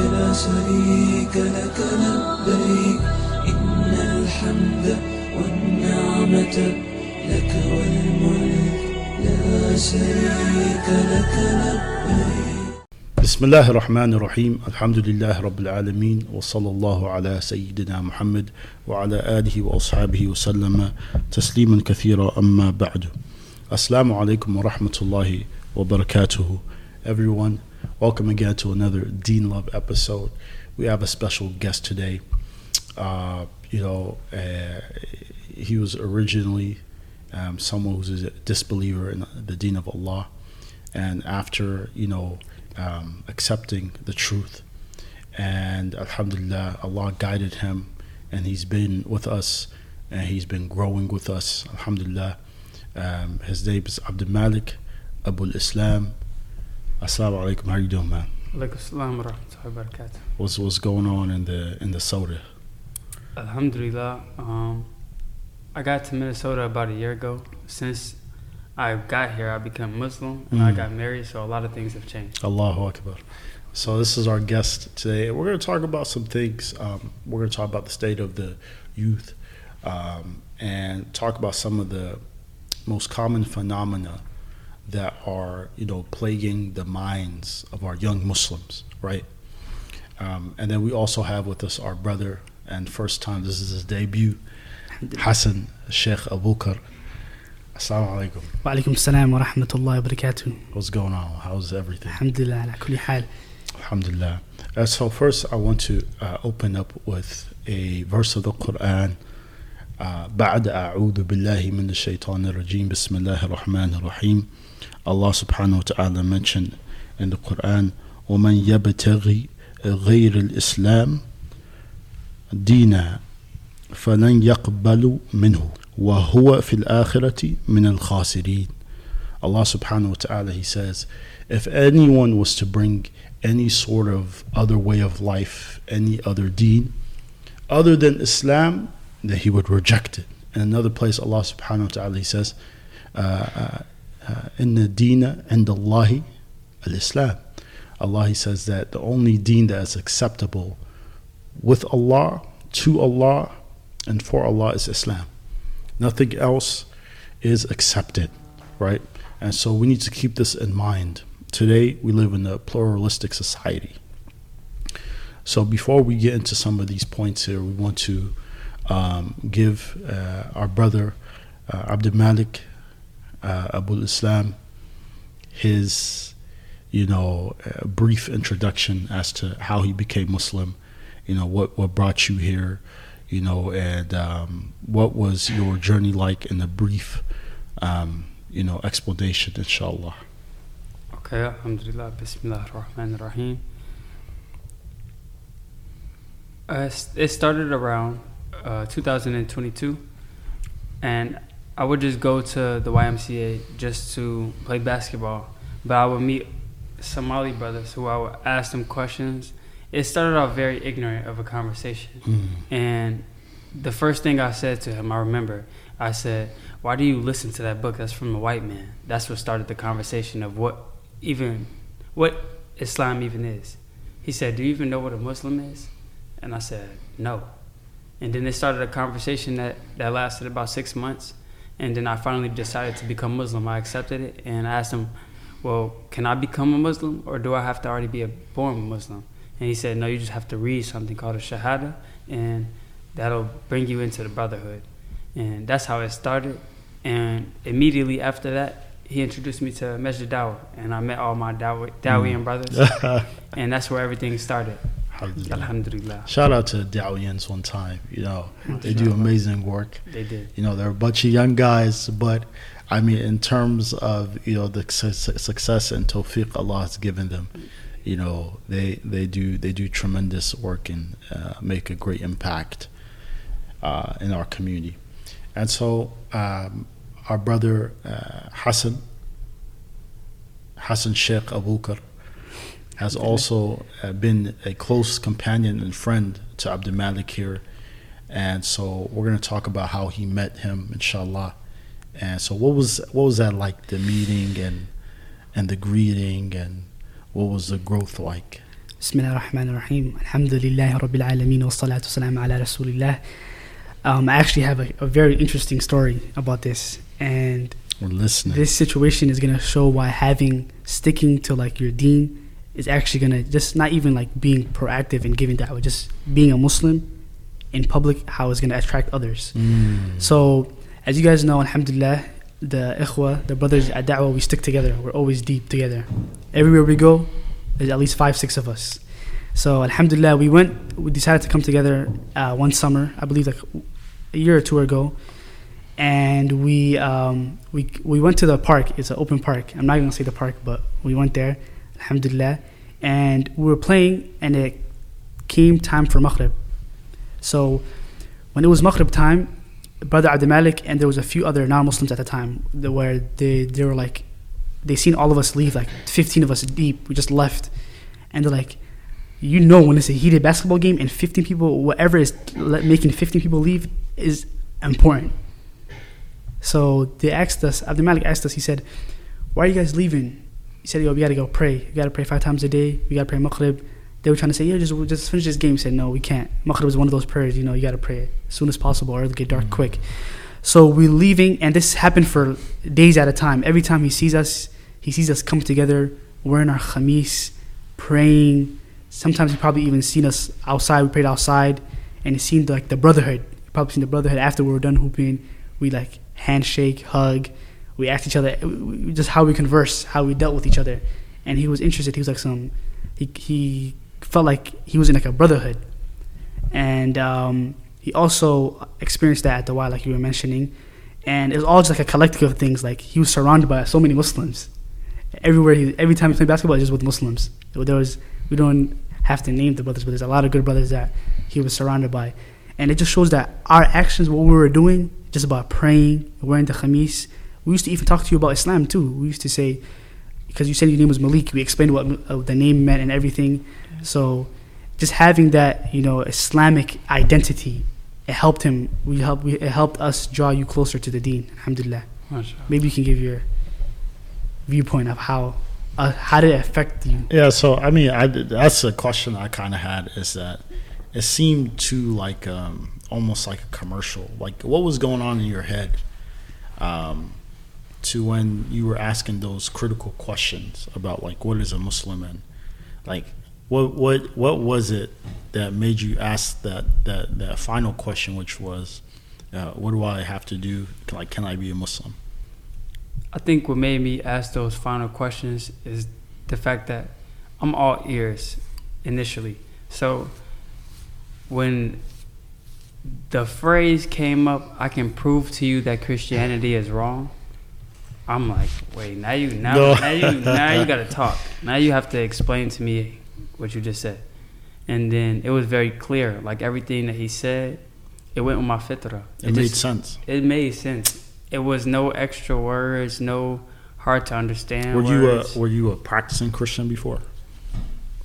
لا شريك لك لبيك إن الحمد والنعمة لك والملك. لا شريك لك لبيك. بسم الله الرحمن الرحيم. الحمد لله رب العالمين وصلى الله على سيدنا محمد وعلى آله وأصحابه وسلم تسليما كثيرا. أما بعد alaikum wa rahmatullahi wa barakatuhu. Everyone, welcome again to another Dean Love episode. We have a special guest today. Uh, you know, uh, he was originally um, someone who's a disbeliever in the Deen of Allah. And after, you know, um, accepting the truth, and Alhamdulillah, Allah guided him, and he's been with us, and he's been growing with us. Alhamdulillah. Um, his name is Abdul Malik Abu Islam. Assalamu alaikum. How are you doing, man? Alaikum salam wa rahmatullahi wa barakatuh. What's what's going on in the in the Sota? Alhamdulillah. Um, I got to Minnesota about a year ago. Since I got here, I became Muslim and I Mm. got married, so a lot of things have changed. Allahu Akbar. So this is our guest today. We're going to talk about some things. Um, we're going to talk about the state of the youth, um, and talk about some of the most common phenomena that are you know plaguing the minds of our young Muslims, right? Um, and then we also have with us our brother and first time this is his debut, Hassan Sheikh Abukar. Assalamu alaikum. Wa alaikum salam wa rahmatullahi wa barakatuh. What's going on? How's everything? Alhamdulillah, ala kulli hal. Alhamdulillah. Uh, so first I want to uh, open up with a verse of the Quran Uh, بعد أعوذ بالله من الشيطان الرجيم بسم الله الرحمن الرحيم Allah subhanahu wa ta'ala mentioned in the Quran ومن يبتغي غير الإسلام دينا فلن يقبل منه وهو في الآخرة من الخاسرين Allah subhanahu wa ta'ala he says if anyone was to bring any sort of other way of life any other deen other than Islam then he would reject it in another place Allah subhanahu wa ta'ala he says uh, uh, uh, in the deen and Allah al-Islam Allah he says that the only deen that is acceptable with Allah to Allah and for Allah is Islam nothing else is accepted right and so we need to keep this in mind. Today, we live in a pluralistic society. So before we get into some of these points here, we want to um, give uh, our brother uh, Abdul Malik uh, Abu Islam his, you know, uh, brief introduction as to how he became Muslim. You know, what what brought you here, you know, and um, what was your journey like in a brief. Um, you know, explanation, inshallah. Okay, Alhamdulillah, Bismillah ar-Rahman ar-Rahim. Uh, it started around uh, 2022, and I would just go to the YMCA just to play basketball. But I would meet Somali brothers who I would ask them questions. It started off very ignorant of a conversation. And the first thing I said to him, I remember, I said, Why do you listen to that book? That's from a white man. That's what started the conversation of what even what Islam even is. He said, Do you even know what a Muslim is? And I said, No. And then they started a conversation that, that lasted about six months. And then I finally decided to become Muslim. I accepted it and I asked him, Well, can I become a Muslim or do I have to already be a born Muslim? And he said, No, you just have to read something called a Shahada and that'll bring you into the brotherhood. And that's how it started. And immediately after that, he introduced me to Masjid Dawah, and I met all my Dawi- Dawian mm. brothers, and that's where everything started. Alhamdulillah. Alhamdulillah. Shout out to Dawiyans one time. You know, they do amazing work. They did. You know, they're a bunch of young guys, but I mean, in terms of you know the su- su- success and tawfiq Allah has given them, you know, they they do they do tremendous work and uh, make a great impact uh, in our community. And so, um, our brother uh, Hassan, Hassan Sheikh Abu Abukar, has okay. also uh, been a close companion and friend to Abdul Malik here. And so we're going to talk about how he met him, inshallah. And so what was what was that like the meeting and and the greeting and what was the growth like? بسم الله الرحمن الرحيم الحمد لله رب العالمين والصلاة والسلام um, I actually have a, a, very interesting story about this, and this situation is gonna show why having sticking to like your deen is actually going to just not even like being proactive and giving da'wah just being a muslim in public how it's going to attract others. Mm. so as you guys know alhamdulillah the ikhwa the brothers at da'wah we stick together. We're always deep together. Everywhere we go there's at least five six of us. So alhamdulillah we went we decided to come together uh, one summer i believe like a year or two ago. And we um, we we went to the park. It's an open park. I'm not gonna say the park, but we went there, alhamdulillah, and we were playing, and it came time for maghrib. So when it was maghrib time, brother Abdul Malik and there was a few other non-Muslims at the time where they they were like they seen all of us leave, like 15 of us deep. We just left, and they're like. You know when it's a heated basketball game and 15 people, whatever is making 15 people leave is important. So they asked us, Abdul Malik asked us, he said, Why are you guys leaving? He said, Yo, we gotta go pray. We gotta pray five times a day. We gotta pray Maghrib. They were trying to say, Yeah, just, just finish this game. He said, No, we can't. Maghrib is one of those prayers, you know, you gotta pray it as soon as possible or it'll get dark mm. quick. So we're leaving, and this happened for days at a time. Every time he sees us, he sees us come together, wearing our khamis, praying. Sometimes he probably even seen us outside. We prayed outside, and it seemed like the brotherhood. He probably seen the brotherhood after we were done hooping. We like handshake, hug. We asked each other just how we converse, how we dealt with each other, and he was interested. He was like some, he he felt like he was in like a brotherhood, and um, he also experienced that at the Y, like you were mentioning, and it was all just like a collective of things. Like he was surrounded by so many Muslims. Everywhere he, every time he played basketball, just with Muslims. There was we don't have to name the brothers, but there's a lot of good brothers that he was surrounded by, and it just shows that our actions, what we were doing, just about praying, wearing the khamis. We used to even talk to you about Islam too. We used to say, because you said your name was Malik, we explained what uh, the name meant and everything. So, just having that, you know, Islamic identity, it helped him. We helped. We, it helped us draw you closer to the Deen. Alhamdulillah. Mashallah. Maybe you can give your viewpoint of how uh, how did it affect you. Yeah, so I mean, I, that's a question I kind of had is that it seemed too like um, almost like a commercial. Like, what was going on in your head um, to when you were asking those critical questions about like what is a Muslim and like what what what was it that made you ask that that that final question, which was, uh, what do I have to do? Like, can I be a Muslim? I think what made me ask those final questions is the fact that I'm all ears initially. So when the phrase came up, I can prove to you that Christianity is wrong. I'm like, wait, now you now No. now you now you gotta talk. Now you have to explain to me what you just said. And then it was very clear, like everything that he said, it went with my fitra. It, made just- sense. it made sense. It was no extra words, no hard to understand Were you a were you a practicing Christian before?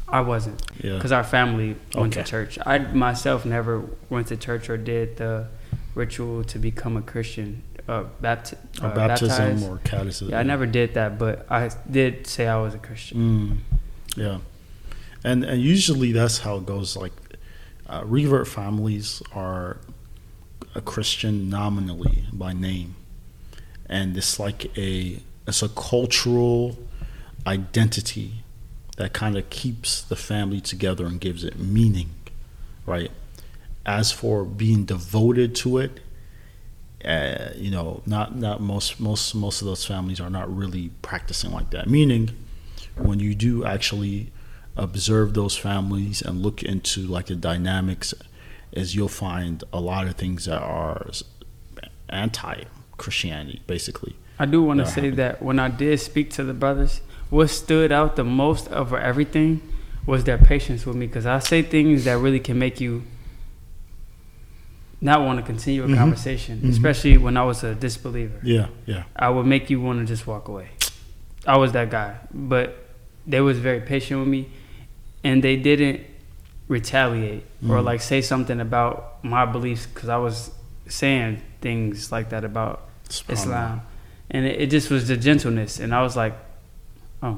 I wasn't Yeah. because our family went to church. I myself never went to church or did the ritual to become a Christian, uh, bapti- or uh, baptism baptized. or catechism. Yeah, I never did that, but I did say I was a Christian. Mm, yeah, and and usually that's how it goes. Like uh, revert families are a Christian nominally by name, and it's like a it's a cultural identity that kind of keeps the family together and gives it meaning, right? As for being devoted to it, uh, you know, not not most most most of those families are not really practicing like that. Meaning, when you do actually observe those families and look into like the dynamics, is you'll find a lot of things that are anti Christianity, basically. I do want to say happened. that when I did speak to the brothers, what stood out the most over everything was their patience with me because I say things that really can make you not want to continue a Mhm. conversation, Mhm. especially when I was a disbeliever. Yeah, yeah. I would make you want to just walk away. I was that guy, but they was very patient with me, and they didn't retaliate or Mm. like say something about my beliefs because I was saying things like that about Islam, and it, it just was the gentleness, and I was like, oh,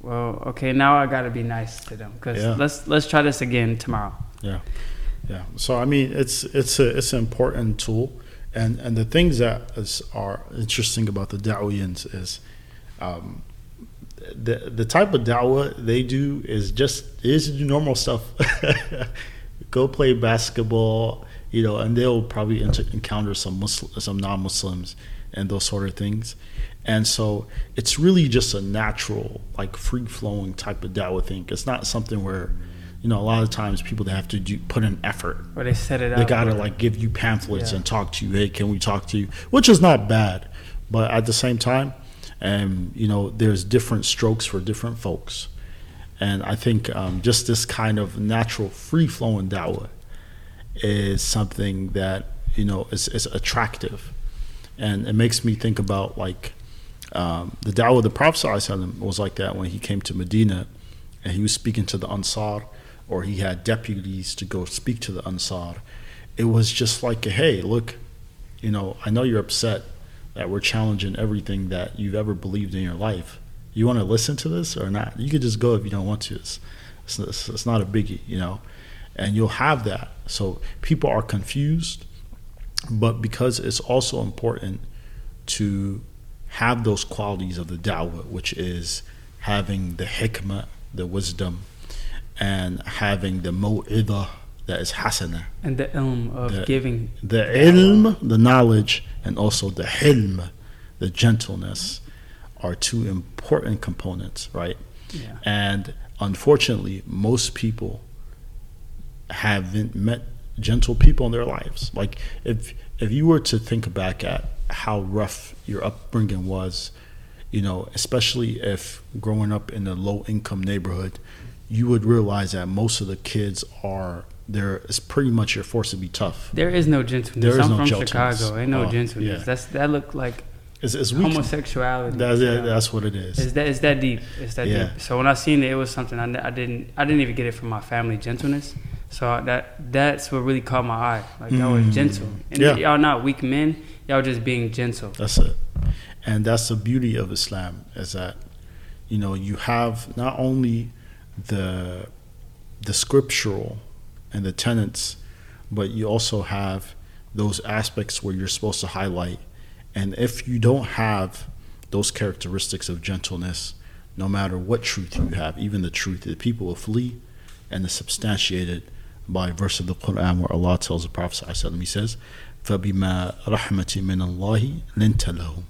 well, okay, now I gotta be nice to them because Yeah. let's let's try this again tomorrow. Yeah, yeah. So I mean, it's it's a it's an important tool, and and the things that is, are interesting about the Dawiyans is, um, the the type of dawah they do is just is normal stuff. Go play basketball, you know, and they'll probably inter- encounter some Muslim, some non-Muslims, and those sort of things. And so it's really just a natural, like free flowing type of dawah thing. It's not something where, you know, a lot of times people that have to do put in effort. Where they set it They up. They gotta like give you pamphlets Yeah. and talk to you. Hey, can we talk to you? Which is not bad, but at the same time, um, you know, there's different strokes for different folks, and I think um, just this kind of natural, free flowing dawah is something that you know is, is attractive, and it makes me think about like um, the dawah the Prophet was like that when he came to Medina, and he was speaking to the Ansar, or he had deputies to go speak to the Ansar. It was just like, hey, look, you know, I know you're upset that we're challenging everything that you've ever believed in your life. You want to listen to this or not? You could just go if you don't want to. It's, it's, it's, not a biggie, you know, and you'll have that. So people are confused, but because it's also important to have those qualities of the dawah, which is having the hikmah, the wisdom, and having the mu'idah that is hasana, and the ilm of The- giving. the ilm, the knowledge, and also the hilm, the gentleness, are two important components, right? Yeah. And unfortunately, most people haven't met gentle people in their lives. Like if if you were to think back at how rough your upbringing was, you know, especially if growing up in a low income neighborhood, you would realize that most of the kids are there it's pretty much you're forced to be tough. There is no gentleness. There is I'm no from gentleness. Chicago. Ain't no Oh, gentleness. yeah. That's that look like It's, it's homosexuality. That's, Yeah. that's what it is. It's that it's that deep. It's that Yeah. deep. So when I seen it, it was something I, I didn't I didn't even get it from my family gentleness. So that that's what really caught my eye. Like y'all was Mm. gentle, and Yeah. y'all not weak men. Y'all just being gentle. That's it. And that's the beauty of Islam is that you know you have not only the the scriptural and the tenets, but you also have those aspects where you're supposed to highlight. And if you don't have those characteristics of gentleness, no matter what truth you have, even the truth, the people will flee and is substantiated by a verse of the Quran where Allah tells the Prophet ﷺ, He says, فَبِمَا رَحْمَةٍ مِّنَ اللَّهِ لِنْتَ لَهُمْ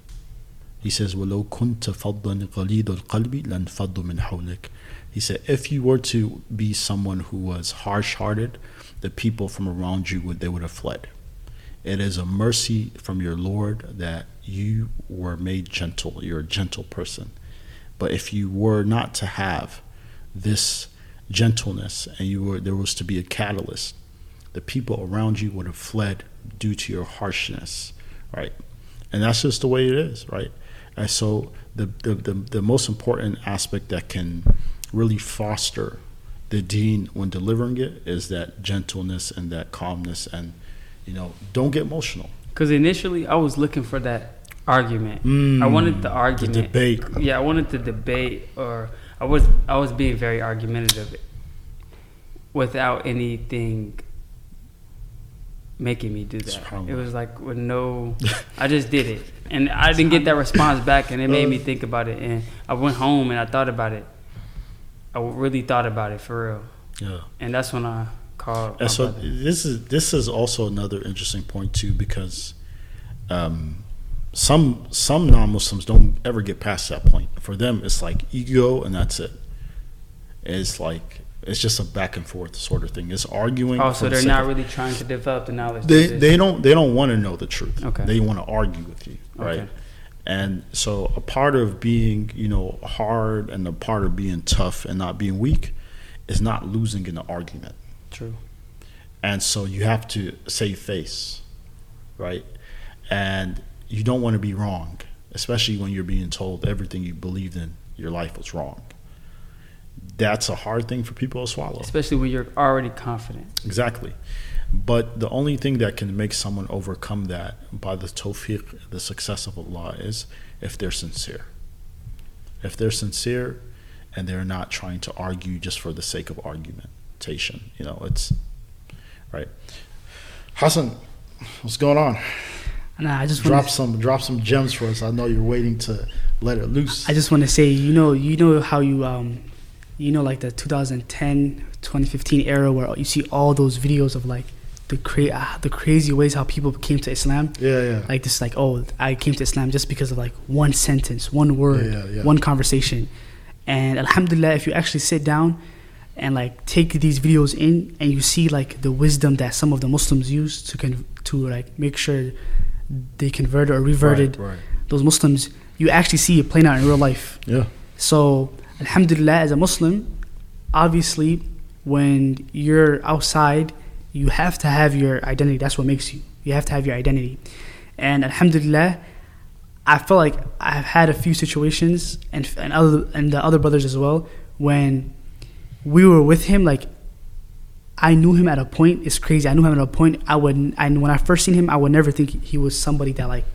He says, وَلَوْ كُنْتَ فَضًّا غَلِيظَ الْقَلْبِ لَانْفَضُّوا مِنْ حَوْلِكَ he said, if you were to be someone who was harsh-hearted, the people from around you would they would have fled. It is a mercy from your Lord that you were made gentle. You're a gentle person. But if you were not to have this gentleness and you were there was to be a catalyst, the people around you would have fled due to your harshness, right? And that's just the way it is, right? And so the the, the, the most important aspect that can really foster the deen when delivering it is that gentleness and that calmness and you know don't get emotional Because initially I was looking for that argument. I wanted the argument. Mm. debate. Yeah, I wanted the debate, or I was I was being very argumentative, without anything making me do that. It was like with no, I just did it, and I didn't get that response back, and it made me think about it. And I went home and I thought about it. I really thought about it for real, yeah and that's when I called. and so brother. this is this is also another interesting point too because um some some non-muslims don't ever get past that point for them it's like ego and that's it it's like it's just a back and forth sort of thing it's arguing Oh, so they're sake not really trying to develop the knowledge. they they don't they don't want to know the truth. Okay. They want to argue with you, right? Okay. And so a part of being, you know, hard and a part of being tough and not being weak is not losing in the argument. True. And so you have to save face, right? And you don't want to be wrong, especially when you're being told everything you believed in your life was wrong. That's a hard thing for people to swallow. Especially when you're already confident. Exactly. But the only thing that can make someone overcome that by the tawfiq, the success of Allah, is if they're sincere. If they're sincere and they're not trying to argue just for the sake of argumentation. You know, it's right. Hassan, what's going on? Nah, I just Drop want some drop some gems for us. I know you're waiting to let it loose. I just want to say, you know, you know how you um, you know, like the 2010, 2015 era where you see all those videos of like the cra- ah, the crazy ways how people came to Islam. yeah, yeah. Like this, like oh, I came to Islam just because of like one sentence, one word, Yeah, yeah, yeah. one conversation. And Alhamdulillah, if you actually sit down and like take these videos in and you see like the wisdom that some of the Muslims use to con- to like make sure they converted or reverted Right, right. those Muslims, you actually see it playing out in real life. Yeah. So, Alhamdulillah, as a Muslim, obviously, when you're outside, you have to have your identity. That's what makes you. You have to have your identity. And Alhamdulillah, I feel like I've had a few situations, and and other and the other brothers as well, when we were with him. Like, I knew him at a point. It's crazy. I knew him at a point. I would. And when I first seen him, I would never think he was somebody that like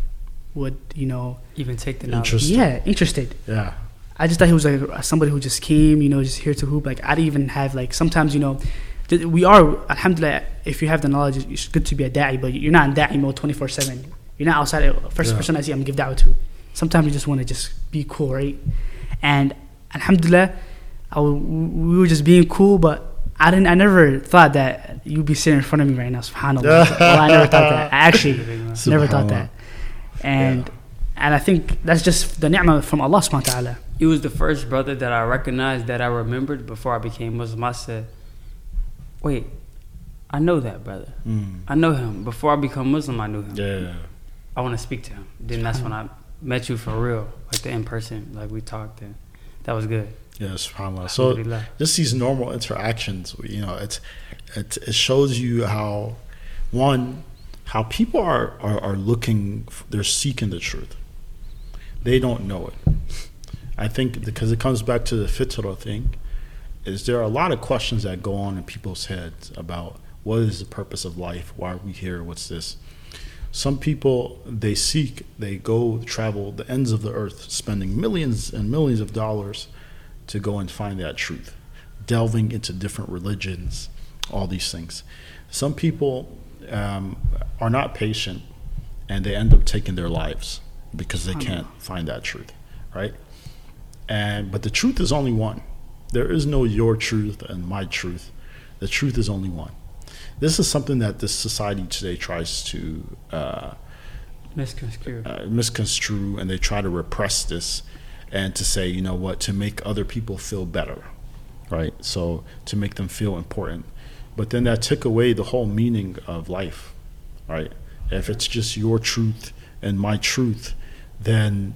would you know Even take the interest. Yeah interested. Yeah. I just thought he was like somebody who just came, you know, just here to hoop. Like I didn't even have like sometimes you know, th- we are alhamdulillah. If you have the knowledge, it's good to be a da'i, but you're not in da'i mode twenty four seven. You're not outside. First Yeah. person I see, I'm gonna give da'wah to. Sometimes you just want to just be cool, right? And alhamdulillah, I w- we were just being cool, but I didn't. I never thought that you'd be sitting in front of me right now. Subhanallah. well, I never thought that. I actually never thought that. And and I think that's just the ni'mah from Allah subhanahu wa ta'ala. He was the first brother that I recognized that I remembered before I became Muslim. I said, "Wait, I know that brother. Mm. I know him. Before I become Muslim, I knew him. Yeah. I want to speak to him. Then that's when I met you for real, like the in person, like we talked. And that was good. Yeah, subhanAllah. So just these normal interactions, you know, it's it, it shows you how one how people are, are are looking they're seeking the truth. They don't know it. I think because it comes back to the fitra thing, is there are a lot of questions that go on in people's heads about what is the purpose of life? Why are we here? What's this? Some people they seek, they go travel the ends of the earth, spending millions and millions of dollars to go and find that truth, delving into different religions, all these things. Some people um, are not patient and they end up taking their lives because they can't find that truth, right? And but the truth is only one. There is no your truth and my truth. The truth is only one. This is something that this society today tries to uh, Misconstrued. uh, misconstrue and they try to repress this and to say, you know what, to make other people feel better, right? So to make them feel important. But then that took away the whole meaning of life, right? If it's just your truth and my truth, then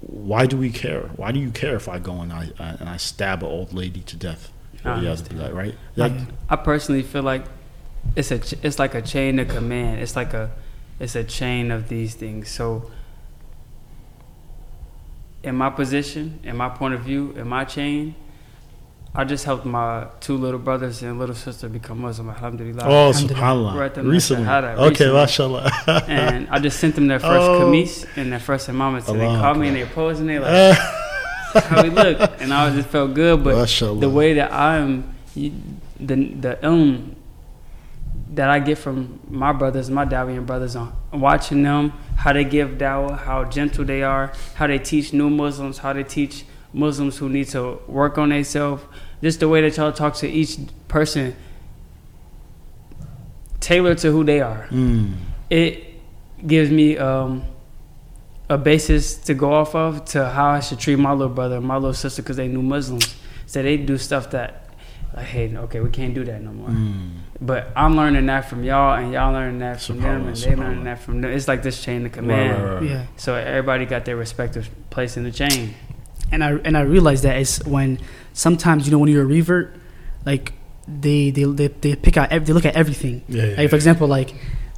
why do we care? Why do you care if I go and I, I and I stab an old lady to death? I Or, yeah, understand. that, right? That, I personally feel like it's a ch- it's like a chain of command. It's like a it's a chain of these things. So in my position, in my point of view, in my chain, I just helped my two little brothers and little sister become Muslim. Alhamdulillah. oh, Alhamdulillah. subhanallah. Right, them recently. Shahada, Okay, recently. mashallah. and I just sent them their first Oh. kameez and their first imamah. So they called me and they posed and they like, how we look, and I just felt good. But Mashallah. the way that I'm, the the ilm that I get from my brothers, my Dawian brothers, on watching them, how they give dawah, how gentle they are, how they teach new Muslims, how they teach Muslims who need to work on themselves, just the way that y'all talk to each person, tailored to who they are Mm. it gives me um, a basis to go off of to how I should treat my little brother my little sister because they new Muslims. So they do stuff that, like, hey, okay, we can't do that no more. Mm. But I'm learning that from y'all, and y'all learning that from them, and Subhanallah, they learning that from them. It's like this chain of Right, command. right, right. Yeah. So everybody got their respective place in the chain. And I and I realized that is when sometimes you know when you're a revert, like they they they, they pick out ev- they look at everything. Yeah, yeah, Like for example, like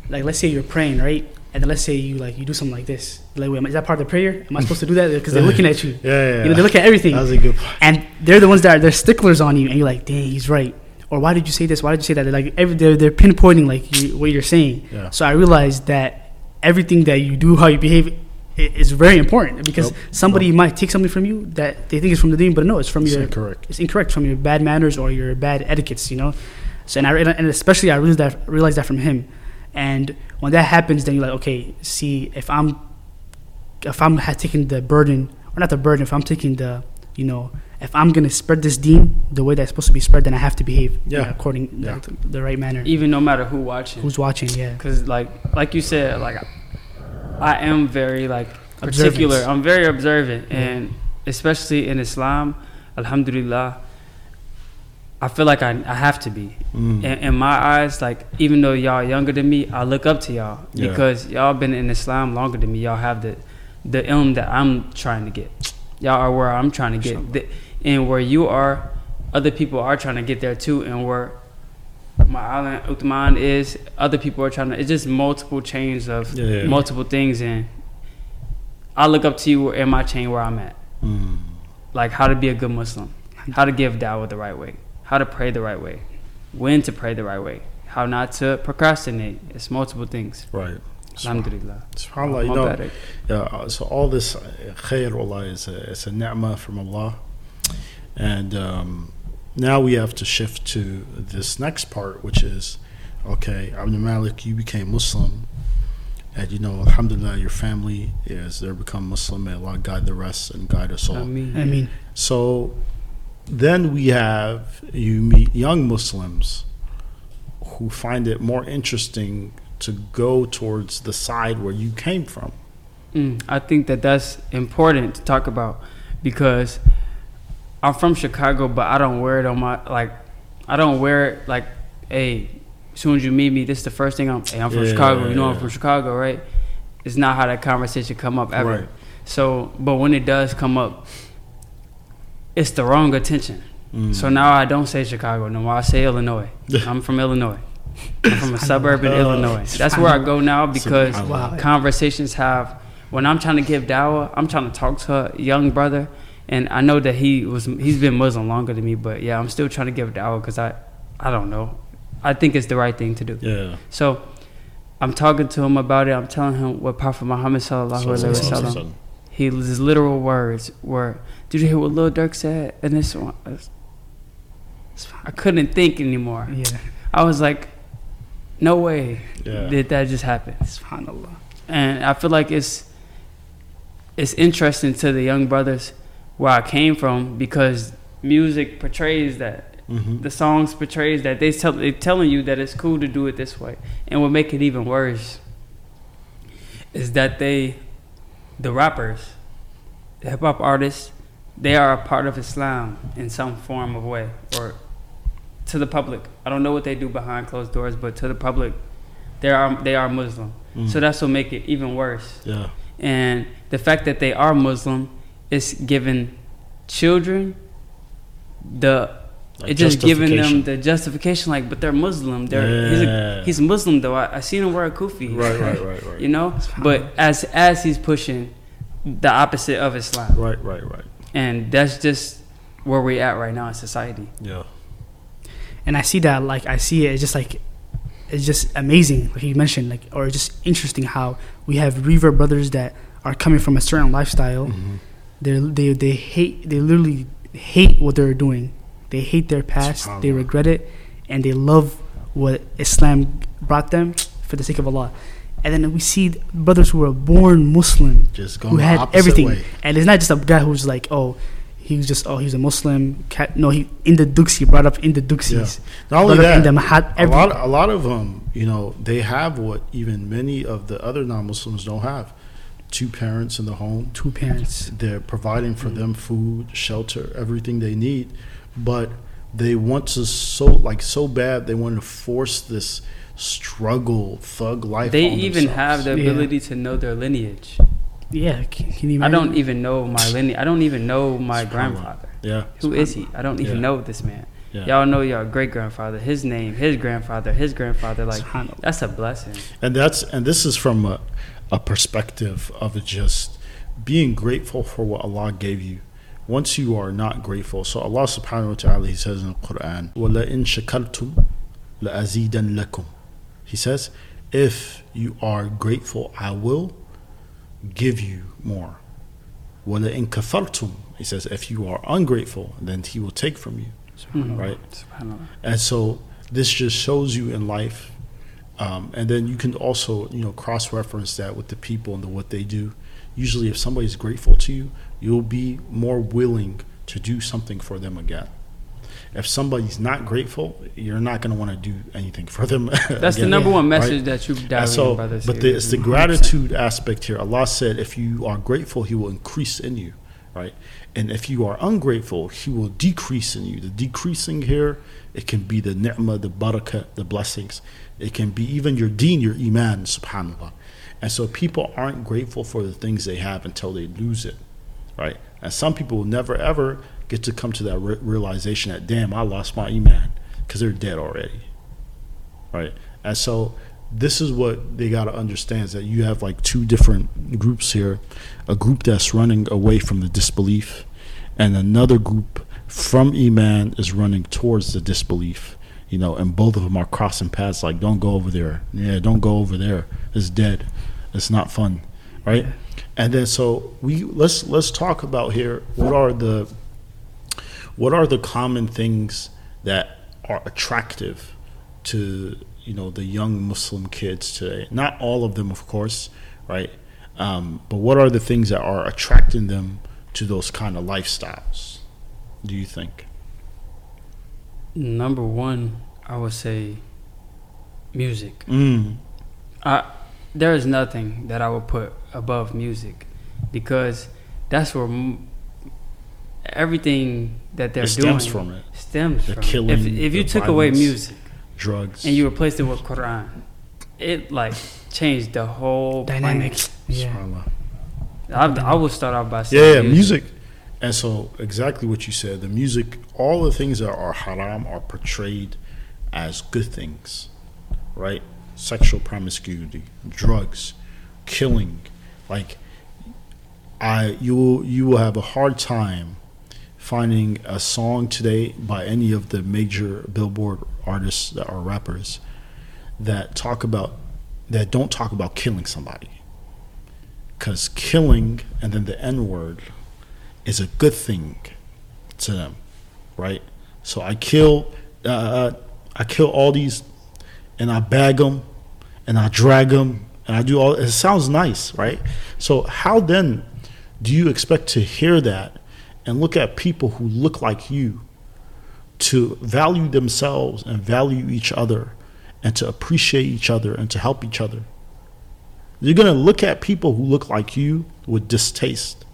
like let's say you're praying right, and then let's say you like you do something like this. Like, wait, is that part of the prayer? Am I supposed to do that? Because they're looking at you. Yeah, yeah. You know, they look at everything, That was a good point. and they're the ones that are they're sticklers on you, and you're like, dang, he's right. Or why did you say this? Why did you say that? They're like every, they're they're pinpointing like you, what you're saying. Yeah. So I realized that everything that you do, how you behave, it, it's very important because Yep. somebody might take something from you that they think is from the deen, but no, it's from It's your incorrect. it's incorrect from your bad manners or your bad etiquettes, you know. So and I and especially I realized that realized that from him, and when that happens, then you're like, okay, see if I'm if I'm taking the burden or not the burden, if I'm taking the you know if I'm gonna spread this deen the way that's supposed to be spread, then I have to behave Yeah. according Yeah. the, the right manner. Even no matter who watching. Who's watching? Yeah, Cause like like you said, like I am very like particular. I'm very observant, and especially in Islam, Alhamdulillah, I feel like I, I have to be. Mm. In, in my eyes, like even though y'all younger than me, I look up to y'all Yeah. because y'all been in Islam longer than me. Y'all have the the ilm that I'm trying to get. Y'all are where I'm trying to get, the, and where you are, other people are trying to get there too, and where my island Uthman is, other people are trying to. It's just multiple chains of Yeah, multiple things, and I look up to you in my chain where I'm at Mm. like how to be a good Muslim, how to give dawah the right way, how to pray the right way, when to pray the right way, how not to procrastinate. It's multiple things. Right. Alhamdulillah. SubhanAllah, you know, yeah, so all this khair, wallah, is a, it's a ni'mah from Allah. And um, now we have to shift to this next part, which is, okay, Abdul Malik, you became Muslim. And you know, alhamdulillah, your family is, they're become Muslim. May Allah guide the rest and guide us all. I mean, I mean, So then we have you meet young Muslims who find it more interesting to go towards the side where you came from. mm, I think that that's important to talk about because I'm from Chicago, but I don't wear it on my like. I don't wear it like, hey, as soon as you meet me, this is the first thing I'm. Hey, I'm from Yeah, Chicago. You know I'm from Chicago, right? It's not how that conversation come up ever. Right. So, but when it does come up, it's the wrong attention. Mm. So now I don't say Chicago no more. I say Illinois. I'm from Illinois. I'm from a suburb in Illinois. That's where I go now because Wow. conversations have. When I'm trying to give dawah, I'm trying to talk to a young brother, and I know that he was he's been Muslim longer than me, but yeah, I'm still trying to give dawah because I, I don't know, I think it's the right thing to do. Yeah. So, I'm talking to him about it. I'm telling him what Prophet Muhammad sallallahu alaihi wasallam he his literal words were, "Did you hear what Lil Durk said?" And this one, I couldn't think anymore. yeah, I was like, "No way Yeah. did that just happen." subhanallah. And I feel like it's it's interesting to the young brothers where I came from because music portrays that. Mhm. The songs portrays that they tell they telling you that it's cool to do it this way, and what make it even worse is that they, the rappers, the hip hop artists, they are a part of Islam in some form of way, or to the public. I don't know what they do behind closed doors, but to the public, they are they are Muslim. Mm. So that's what make it even worse. Yeah. And the fact that they are Muslim is giving children the Like it just giving them justification. the justification like but they're Muslim. They're he's, a, he's Muslim though. I, I seen him wear a kufi. Right, right, right, right. you know? But as as he's pushing the opposite of Islam. Right, right, right. And that's just where we're at right now in society. Yeah. and I see that like I see it. It's just like it's just amazing, like you mentioned, like or just interesting how we have revert brothers that are coming from a certain lifestyle. Mhm. They they they hate they literally hate what they're doing. They hate their past. They regret it, and they love what Islam brought them for the sake of Allah. And then we see brothers who were born Muslim Just who had everything, way. and it's not just a guy who's like, oh, he was just oh he's a Muslim. Cat. No, he in the Dugsi brought up in the Dugsis. Not only up in that, the Mahat. a lot, a lot of them, you know, they have what even many of the other non-Muslims don't have: two parents in the home. two parents. They're providing for them food, shelter, everything they need, but they want to so like so bad they want to force this struggle thug life. They on even themselves. have the Yeah. ability to know their lineage. Yeah, can, can you I don't even know my lineage. I don't even know my Subhanallah. grandfather. yeah. Who is he? I don't even Yeah. know this man. Yeah. Y'all know your great grandfather, his name, his grandfather, his grandfather. Like that's a blessing. and that's and this is from a, a perspective of just being grateful for what Allah gave you. Once you are not grateful, so Allah Subhanahu wa Taala He says in the Quran, وَلَئِن شَكَرْتُمْ لَأَزِيدًا لَكُمْ He says, if you are grateful, I will give you more. وَلَئِن كَفَرْتُمْ He says, if you are ungrateful, then He will take from you. Mhm. Right? Subhanallah. And so this just shows you in life, um, and then you can also you know cross reference that with the people and the, what they do. Usually, if somebody's grateful to you, you'll be more willing to do something for them again. If somebody's not grateful, you're not going to want to do anything for them. That's the number one right? message that you've dive so, in, brothers. but the, it's the gratitude aspect here. Allah said, if you are grateful, He will increase in you, right? And if you are ungrateful, He will decrease in you. The decreasing here, it can be the ni'mah, the barakah, the blessings. It can be even your deen, your iman, subhanAllah. And so people aren't grateful for the things they have until they lose it, right? And some people will never ever get to come to that re- realization that, damn, I lost my iman because they're dead already, right? And so this is what they got to understand is that you have like two different groups here a group that's running away from the disbelief, and another group from Iman is running towards the disbelief. You know, and both of them are crossing paths. Like, don't go over there. Yeah, don't go over there. It's dead. It's not fun, right? And then so we let's let's talk about here. What are the what are the common things that are attractive to you know the young Muslim kids today? Not all of them, of course, right? Um, but what are the things that are attracting them to those kind of lifestyles? Do you think? Number one, I would say music. Mm. I, there is nothing that I would put above music because that's where m- everything that they're It stems doing from it. stems The from. killing, if if you took away music Drugs. and you replaced it with Quran, it like changed the whole Dynamic. Yeah. I, I will start off by Yeah, saying yeah, music. And so, exactly what you said, the music, all the things that are haram are portrayed as good things, right? Sexual promiscuity, drugs, killing. Like, I, you will, you will have a hard time finding a song today by any of the major Billboard artists that are rappers that talk about that don't talk about killing somebody because killing and then the N word is a good thing to them, right? So I kill, uh, I kill all these, and I bag them, and I drag them, and I do all. It sounds nice, right? So how then do you expect to hear that and look at people who look like you to value themselves and value each other and to appreciate each other and to help each other? You're going to look at people who look like you with distaste.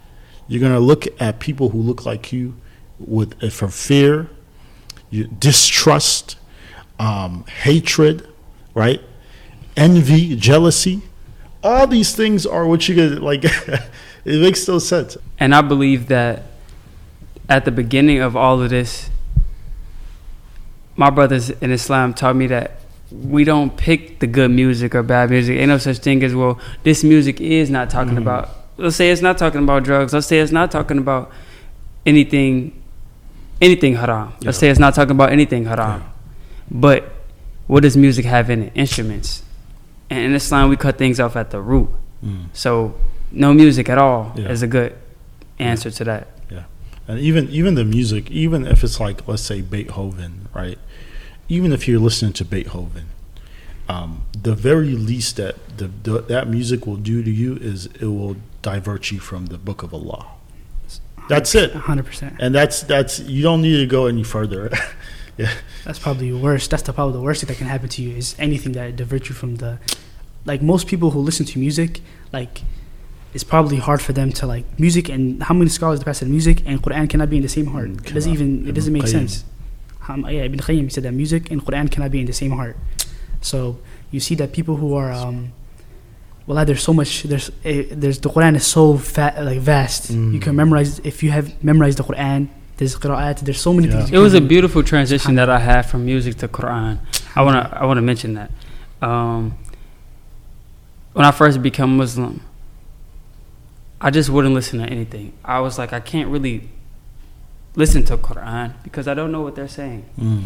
You're going to look at people who look like you with uh, for fear, distrust, um, hatred, right? Envy, jealousy. All these things are what you get like. it makes no sense. And I believe that at the beginning of all of this, my brothers in Islam taught me that we don't pick the good music or bad music. Ain't no such thing as well. This music is not talking Mhm. about. Let's say it's not talking about drugs. Let's say it's not talking about anything, anything haram. Let's Yeah. say it's not talking about anything haram. But what does music have in it? Instruments. And in Islam, we cut things off at the root. So no music at all Yeah. is a good answer to that. Yeah, and even even the music, even if it's like let's say Beethoven, right? Even if you're listening to Beethoven, um, the very least that the, the that music will do to you is it will divert you from the Book of Allah. That's it, 100%. and that's that's you don't need to go any further. That's probably worse. That's the probably the worst thing that can happen to you is anything that diverts you from the, like most people who listen to music, like, it's probably hard for them to like music and how many scholars the past said music and Quran cannot be in the same heart. Mm, It doesn't even it doesn't make sense. Um, yeah, Ibn Qayyim said that music and Quran cannot be in the same heart. So you see that people who are um, well, there's so much. There's eh, there's the Quran is so fat, like vast. You Mm. can memorize if you have memorized the Quran. There's qira'at. There's so many Yeah. things. It was a beautiful transition that I had from music to Quran. I wanna I wanna mention that. Um, when I first became Muslim, I just wouldn't listen to anything. I was like, I can't really listen to Quran because I don't know what they're saying. Mm.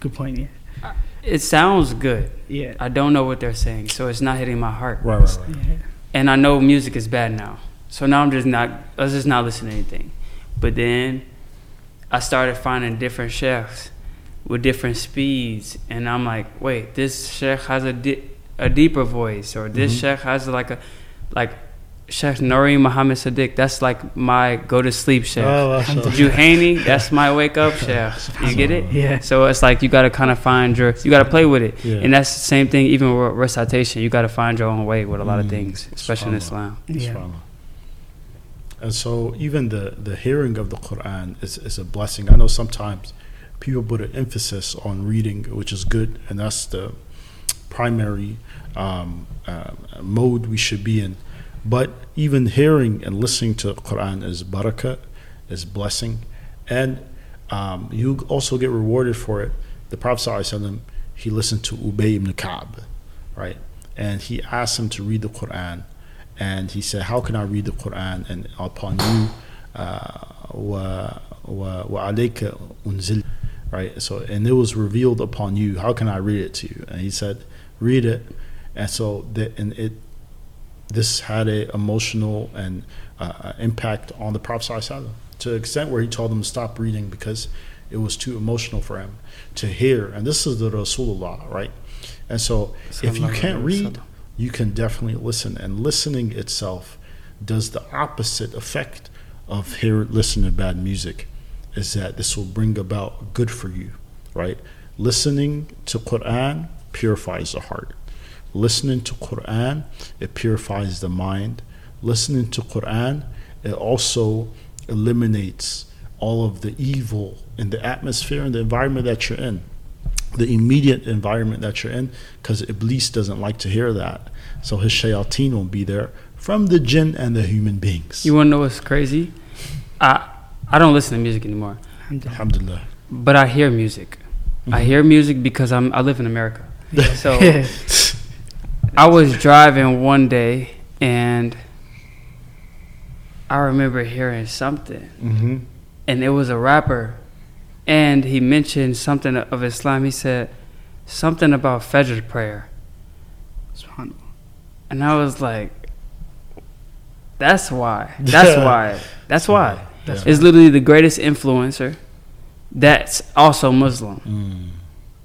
Good point. Yeah. It sounds good. Yeah. I don't know what they're saying, so it's not hitting my heart. Right, right, right. Yeah. and I know music is bad now. So now I'm just not. I was just not listening to anything. But then I started finding different sheikhs with different speeds, and I'm like, wait, this sheikh has a di- a deeper voice, or this Mhm. sheikh has like a like Sheikh Nuri Muhammad Sadiq. That's like my go to sleep sheikh. Oh, mashallah. Juhaini, that's my wake up sheikh. You get it? Yeah. So it's like you got to kind of find your, you got to play with it, Yeah. and that's the same thing. Even with recitation, you got to find your own way with a lot of Mm, things, especially in. Islam. Yeah. And so even the, the hearing of the Quran is, is a blessing. I know sometimes people put an emphasis on reading, which is good, and that's the primary um, uh, mode we should be in. But even hearing and listening to Quran is barakah, is blessing, and um, you also get rewarded for it. The Prophet ﷺ, he listened to Ubay ibn Ka'b, right? And he asked him to read the Quran and he said, "How can I read the Quran and upon you, uh, right? So and it was revealed upon you. How can I read it to you?" And he said, "Read it." And so that and it this had an emotional and uh, impact on the Prophet ﷺ, to the extent where he told them to stop reading because it was too emotional for him to hear. And this is the Rasulullah, right? And so if you can't read, you can definitely listen. And listening itself does the opposite effect of hear listening to bad music, is that this will bring about good for you, right? Listening to Quran purifies the heart. Listening to Quran, it purifies the mind. Listening to Quran, it also eliminates all of the evil in the atmosphere and the environment that you're in the immediate environment that you're in because Iblis doesn't like to hear that. So his shayateen won't be there from the jinn and the human beings. You want to know what's crazy? I I don't listen to music anymore, Alhamdulillah. but I hear music. I Mhm. hear music because I'm I live in America. So. I was driving one day and I remember hearing something, Mm-hmm. and it was a rapper, and he mentioned something of Islam. He said something about Fajr prayer, and I was like, "That's why. That's why. That's why." That's Is literally the greatest influencer. That's also Muslim. Mm.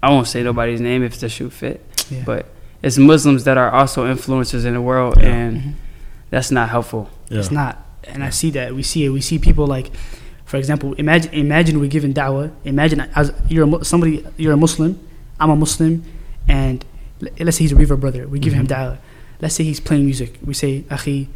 I won't say nobody's name if the shoe fit, Yeah. but it's Muslims that are also influencers in the world, Yeah. and Mhm. that's not helpful. Yeah. It's not. And I see that. We see it. We see people like, for example, imagine imagine we're giving da'wah. Imagine as you're a, somebody, you're a Muslim, I'm a Muslim, and let's say he's a revert brother. We give him Mhm. da'wah. Let's say he's playing music. We say, Akhi,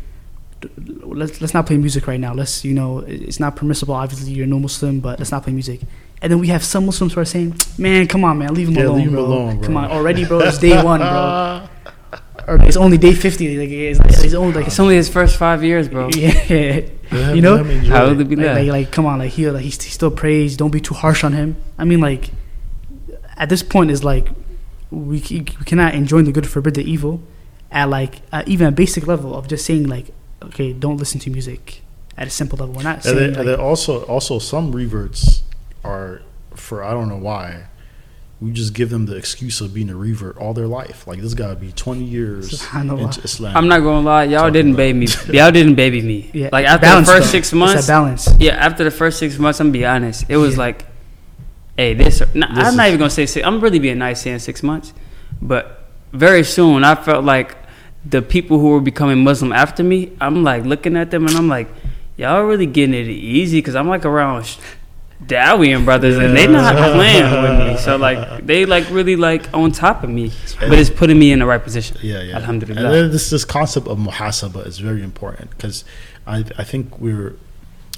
let's, let's not play music right now. Let's, you know, it's not permissible. Obviously, you're no Muslim, but let's not play music. And then we have some Muslims who are saying, man, come on, man, leave him Yeah, alone, leave him bro. alone, bro." Come on, already, bro, it's day one, bro. Or it's only day 50. Like, it's, it's only like, It's only his first five years, bro. yeah. You know? him enjoy How it. would it be like, like, like, come on, like he, like, he, still prays. Don't be too harsh on him. I mean, like, at this point, is like we, c- we cannot enjoy the good, forbid the evil, at like uh, even a basic level of just saying like, okay, don't listen to music. At a simple level, we're not And saying then, like, and then also, also some reverts are for I don't know why. We just give them the excuse of being a revert all their life. Like this gotta be twenty years into Islam. I'm not gonna lie, y'all Talk didn't baby me. Y'all didn't baby me. yeah, Like after balance, the first though. six It's months, a balance. yeah, after the first six months, I'm gonna be honest. It was Yeah. like, hey, this. Nah, This I'm not is- even gonna say six. I'm really being nice saying six months, but very soon I felt like the people who were becoming Muslim after me. I'm like looking at them and I'm like, y'all really getting it easy because I'm like around. Dawian brothers and they not playing with me, so like they like really like on top of me, but it's putting me in the right position. Yeah, yeah. Alhamdulillah. And then this this concept of muhasaba is very important because I I think we're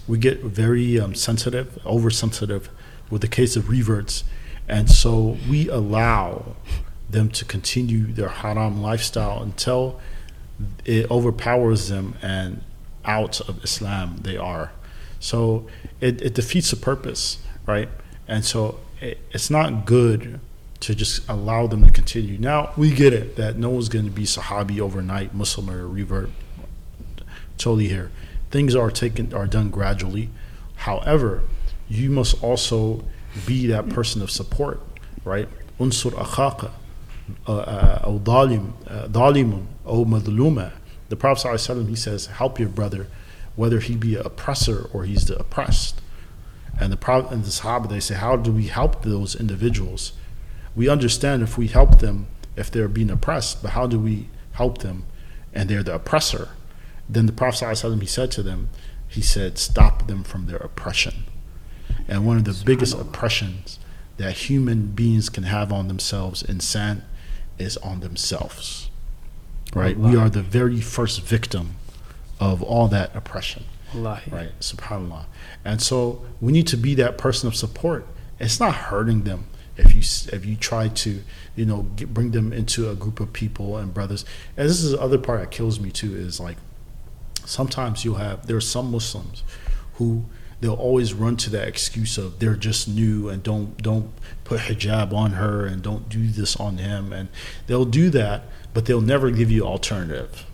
we get very um, sensitive, oversensitive with the case of reverts, and so we allow them to continue their haram lifestyle until it overpowers them and out of Islam they are. So it, it defeats the purpose, right? And so it, it's not good to just allow them to continue. Now we get it that no one's going to be Sahabi overnight, Muslim or revert. Totally here. Things are taken are done gradually. However, you must also be that person of support, right? Unsur akhaka أو ظالم ظالم أو مظلومة The Prophet ﷺ, he says, help your brother, whether he be an oppressor or he's the oppressed. And the Prophet and the Sahaba, they say, how do we help those individuals? We understand if we help them if they're being oppressed, but how do we help them and they're the oppressor? Then the Prophet ﷺ, he said to them, he said, stop them from their oppression. And one of the biggest oppressions that human beings can have on themselves in sin is on themselves. Right? We are the very first victim of all that oppression. Wallahi. Right? Subhanallah. And so we need to be that person of support. It's not hurting them if you if you try to you know get, bring them into a group of people and brothers. And this is the other part that kills me too is like sometimes you'll have there are some Muslims who they'll always run to that excuse of they're just new and don't don't put hijab on her and don't do this on him and they'll do that but they'll never give you alternative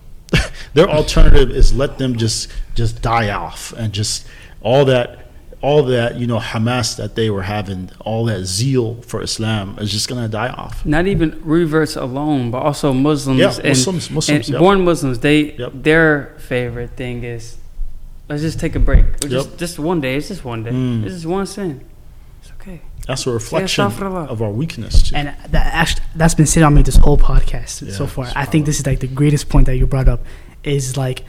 their alternative is let them just just die off and just all that all that you know hamas that they were having all that zeal for islam is just gonna die off Not even reverts alone, but also Muslims Yeah, and, Muslims- Muslims, and yep. born Muslims. They Yep. their favorite thing is let's just take a break. Or Just just one day. It's just one day. Mm. It's just one sin. It's okay. that's a reflection of our weakness too. And that actually, that's been sitting on me this whole podcast Yeah, so far. I think this is like the greatest point that you brought up is like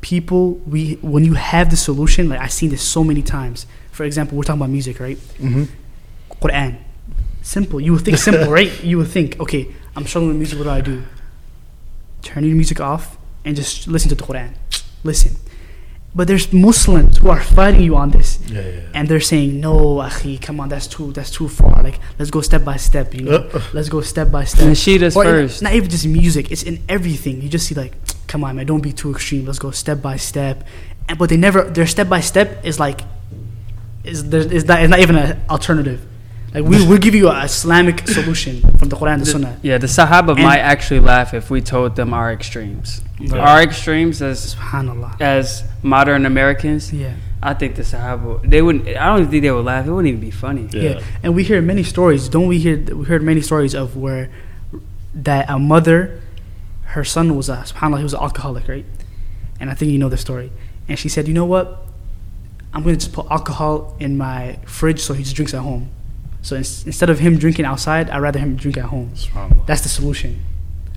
people we when you have the solution like I've seen this so many times. For example, we're talking about music, right? hmm Quran. Simple. You would think simple, right? You would think, okay, I'm struggling with music. What do I do? Turn your music off and just listen to the Quran. Listen. But there's Muslims who are fighting you on this, yeah, yeah, yeah. and they're saying, "No, akhi, come on, that's too, that's too far. Like, let's go step by step. You know, Uh, let's go step by step." Nasheedas Or in- first. not even just music; it's in everything. You just see like, come on, man, don't be too extreme. Let's go step by step. And but they never their step by step is like, is there is that is not even an alternative. Like we will give you an Islamic solution from the Quran and the Sunnah. Yeah, the Sahaba And- might actually laugh if we told them our extremes. Yeah. Our extremes as Subhanallah. as modern Americans, Yeah. I think the Sahaba they wouldn't. I don't even think they would laugh. It wouldn't even be funny. Yeah. yeah, And we hear many stories. Don't we hear? We heard many stories of where that a mother, her son was a Subhanallah, he was an alcoholic, right? And I think you know the story. And she said, you know what? I'm gonna just put alcohol in my fridge so he just drinks at home. So ins- instead of him drinking outside, I'd rather him drink at home. That's the solution.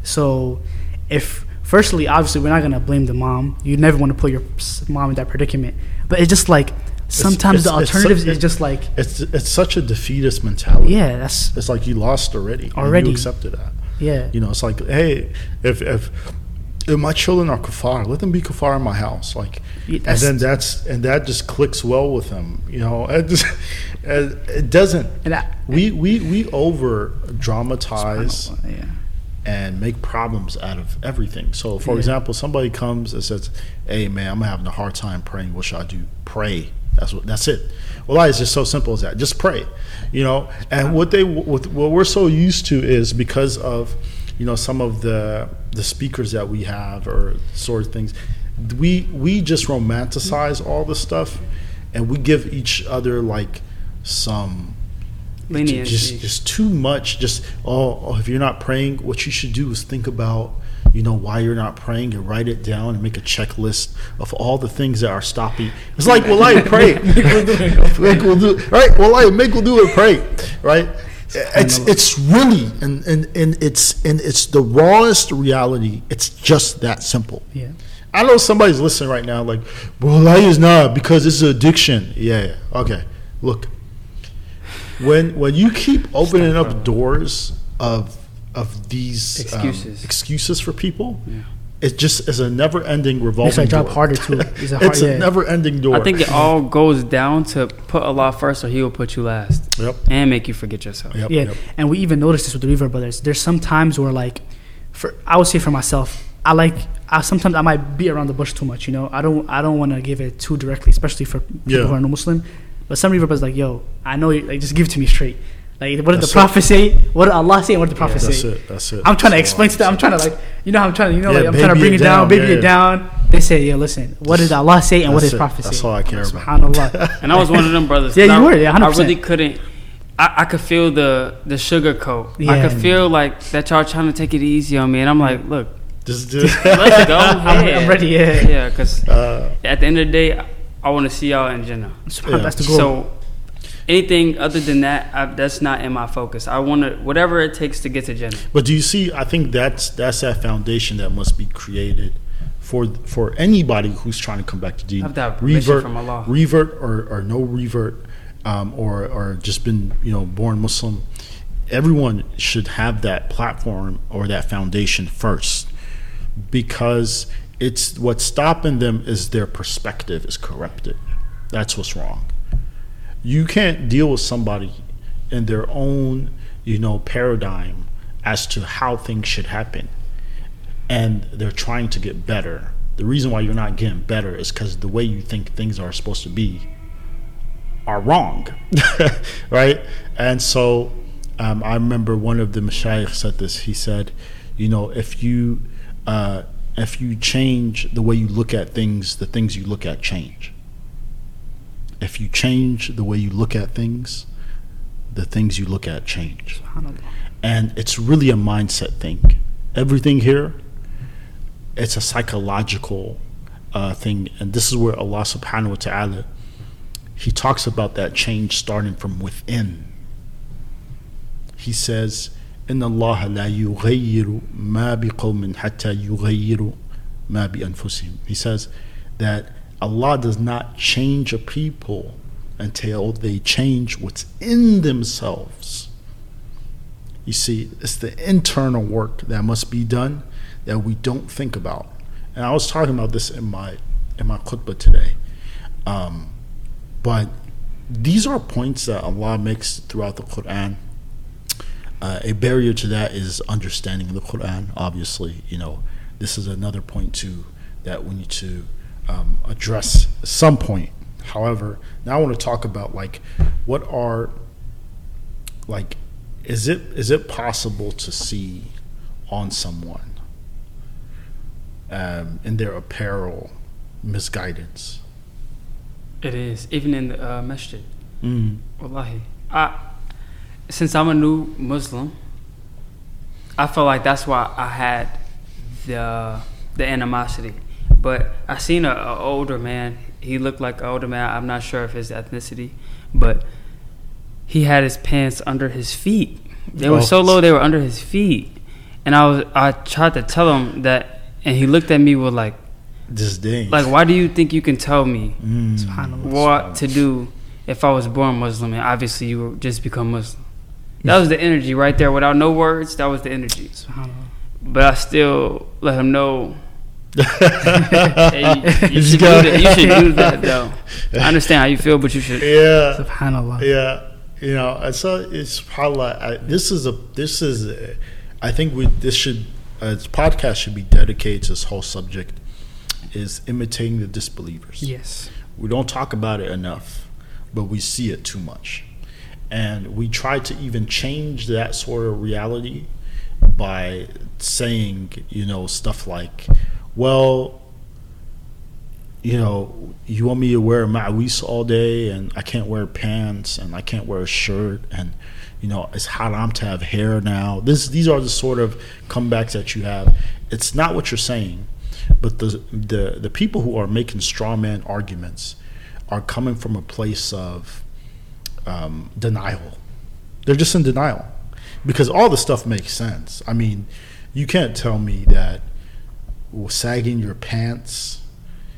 So, if firstly, obviously, we're not gonna blame the mom. You never want to put your mom in that predicament. But it's just like sometimes it's- the it's su- alternatives is just like, It's it's such a defeatist mentality. yeah, that's It's like you lost already. and Already. You accepted that. yeah, You know, it's like, hey, if if my children are kafar, let them be kafar in my house. Like, Yeah, and then that's and that just clicks well with them. You know, it just it, it doesn't. and I, We we we over dramatize yeah, and make problems out of everything. So, for Yeah. example, somebody comes and says, "Hey, man, I'm having a hard time praying. What should I do? Pray." That's what. That's it. Well, it's just so simple as that. Just pray. You know, and what they what, what we're so used to is because of you know some of the the speakers that we have or sort of things. We we just romanticize all the stuff, and we give each other like some Leniency. just just too much. Just oh, oh if you're not praying what you should do is think about you know why you're not praying and write it down and make a checklist of all the things that are stopping. It's like well I pray. Make wudu right? Well I make wudu and pray right it's it's really and, and and it's and it's the rawest reality it's just that simple yeah, I know somebody's listening right now, like, well, I is not because it's an addiction. Yeah, yeah. okay. Look, when when you keep opening up doors of of these um, Excuses. excuses for people, Yeah. It just is a never-ending revolving makes our job door. harder too. It's a, hard, it's yeah. a never-ending door. I think it all goes down to put Allah first, or He will put you last Yep. and make you forget yourself. Yep. yeah, Yep. and we even noticed this with the Revert Brothers. There's some times where like, for I would say for myself, I like I sometimes I might beat around the bush too much. You know, I don't I don't want to give it too directly, especially for people Yeah. who are no Muslim. But some Revert Brothers like, yo, I know, you, like just give it to me straight. Like, what did That's the it. Prophet say? What did Allah say? And what did the Prophet That's say? it. That's it. I'm trying to That's all explain to them. I'm trying to like, you know, how I'm trying to, you know, Yeah, like I'm trying to bring it it down, down, baby yeah, it down. They say, yo, listen, what did Allah say and what That's did His it. Prophet That's say? all I care about. Subhanallah. And I was one of them brothers. Yeah, you I, were, yeah, 100%. I really couldn't. I, I could feel the the sugar coat. I Yeah. could feel like that y'all trying to take it easy on me, and I'm like, look, Just, just Let's go. I'm, yeah. I'm ready. Yeah. Yeah, because uh, at the end of the day, I, I want to see y'all in Jannah. Yeah. That's the goal. So anything other than that, I, that's not in my focus. I want to whatever it takes to get to Jannah. But do you see? I think that's that's that foundation that must be created for for anybody who's trying to come back to Deen. Have to have permission Revert, from Allah. revert, or, or no revert, um, or or just been you know born Muslim. Everyone should have that platform or that foundation first, because it's what's stopping them is their perspective is corrupted. That's what's wrong. You can't deal with somebody in their own, you know, paradigm as to how things should happen. And they're trying to get better. The reason why you're not getting better is because the way you think things are supposed to be are wrong. right? And so um, I remember one of the mashayikh said this. He said, you know, if you uh, if you change the way you look at things, the things you look at change If you change the way you look at things, the things you look at change. Subhanallah. And it's really a mindset thing. Everything here, it's a psychological uh, thing. And this is where Allah subhanahu wa ta'ala, He talks about that change starting from within. He says, إن الله لا يغير ما بقوم حتى يغيروا ما بأنفسهم. He says that Allah does not change a people until they change what's in themselves. You see, it's the internal work that must be done that we don't think about. And I was talking about this in my in my khutbah today. Um, but these are points that Allah makes throughout the Quran. Uh, a barrier to that is understanding the Quran. Obviously, you know, this is another point too that we need to um, address at some point. However, now I want to talk about like what are like is it is it possible to see on someone um, in their apparel misguidance? It is even in the uh, masjid. Mm. Wallahi, I since I'm a new Muslim, I feel like that's why I had the the animosity. But I seen a, a older man. He looked like an older man. I'm not sure of his ethnicity, but he had his pants under his feet. They were Oh. so low they were under his feet, and I was I tried to tell him that, and he looked at me with like Disdain. like why do you think you can tell me Mm. What to do if I was born Muslim and obviously you would just become Muslim. That was the energy right there without no words. That was the energy. But I still let him know. Hey, you, you You should got- do that. You should do that though. I understand how you feel, but you should. yeah. Subhanallah. Yeah, you know, so it's probably I, this is a this is a, I think we this should uh, this podcast should be dedicated to this whole subject is imitating the disbelievers. Yes. We don't talk about it enough, but we see it too much, and we try to even change that sort of reality by saying you know stuff like, well. You know, you want me to wear ma'wis all day, and I can't wear pants, and I can't wear a shirt, and you know it's haram to have hair now. This, these are the sort of comebacks that you have. It's not what you're saying, but the the the people who are making straw man arguments are coming from a place of um, denial. They're just in denial because all the stuff makes sense. I mean, you can't tell me that sagging your pants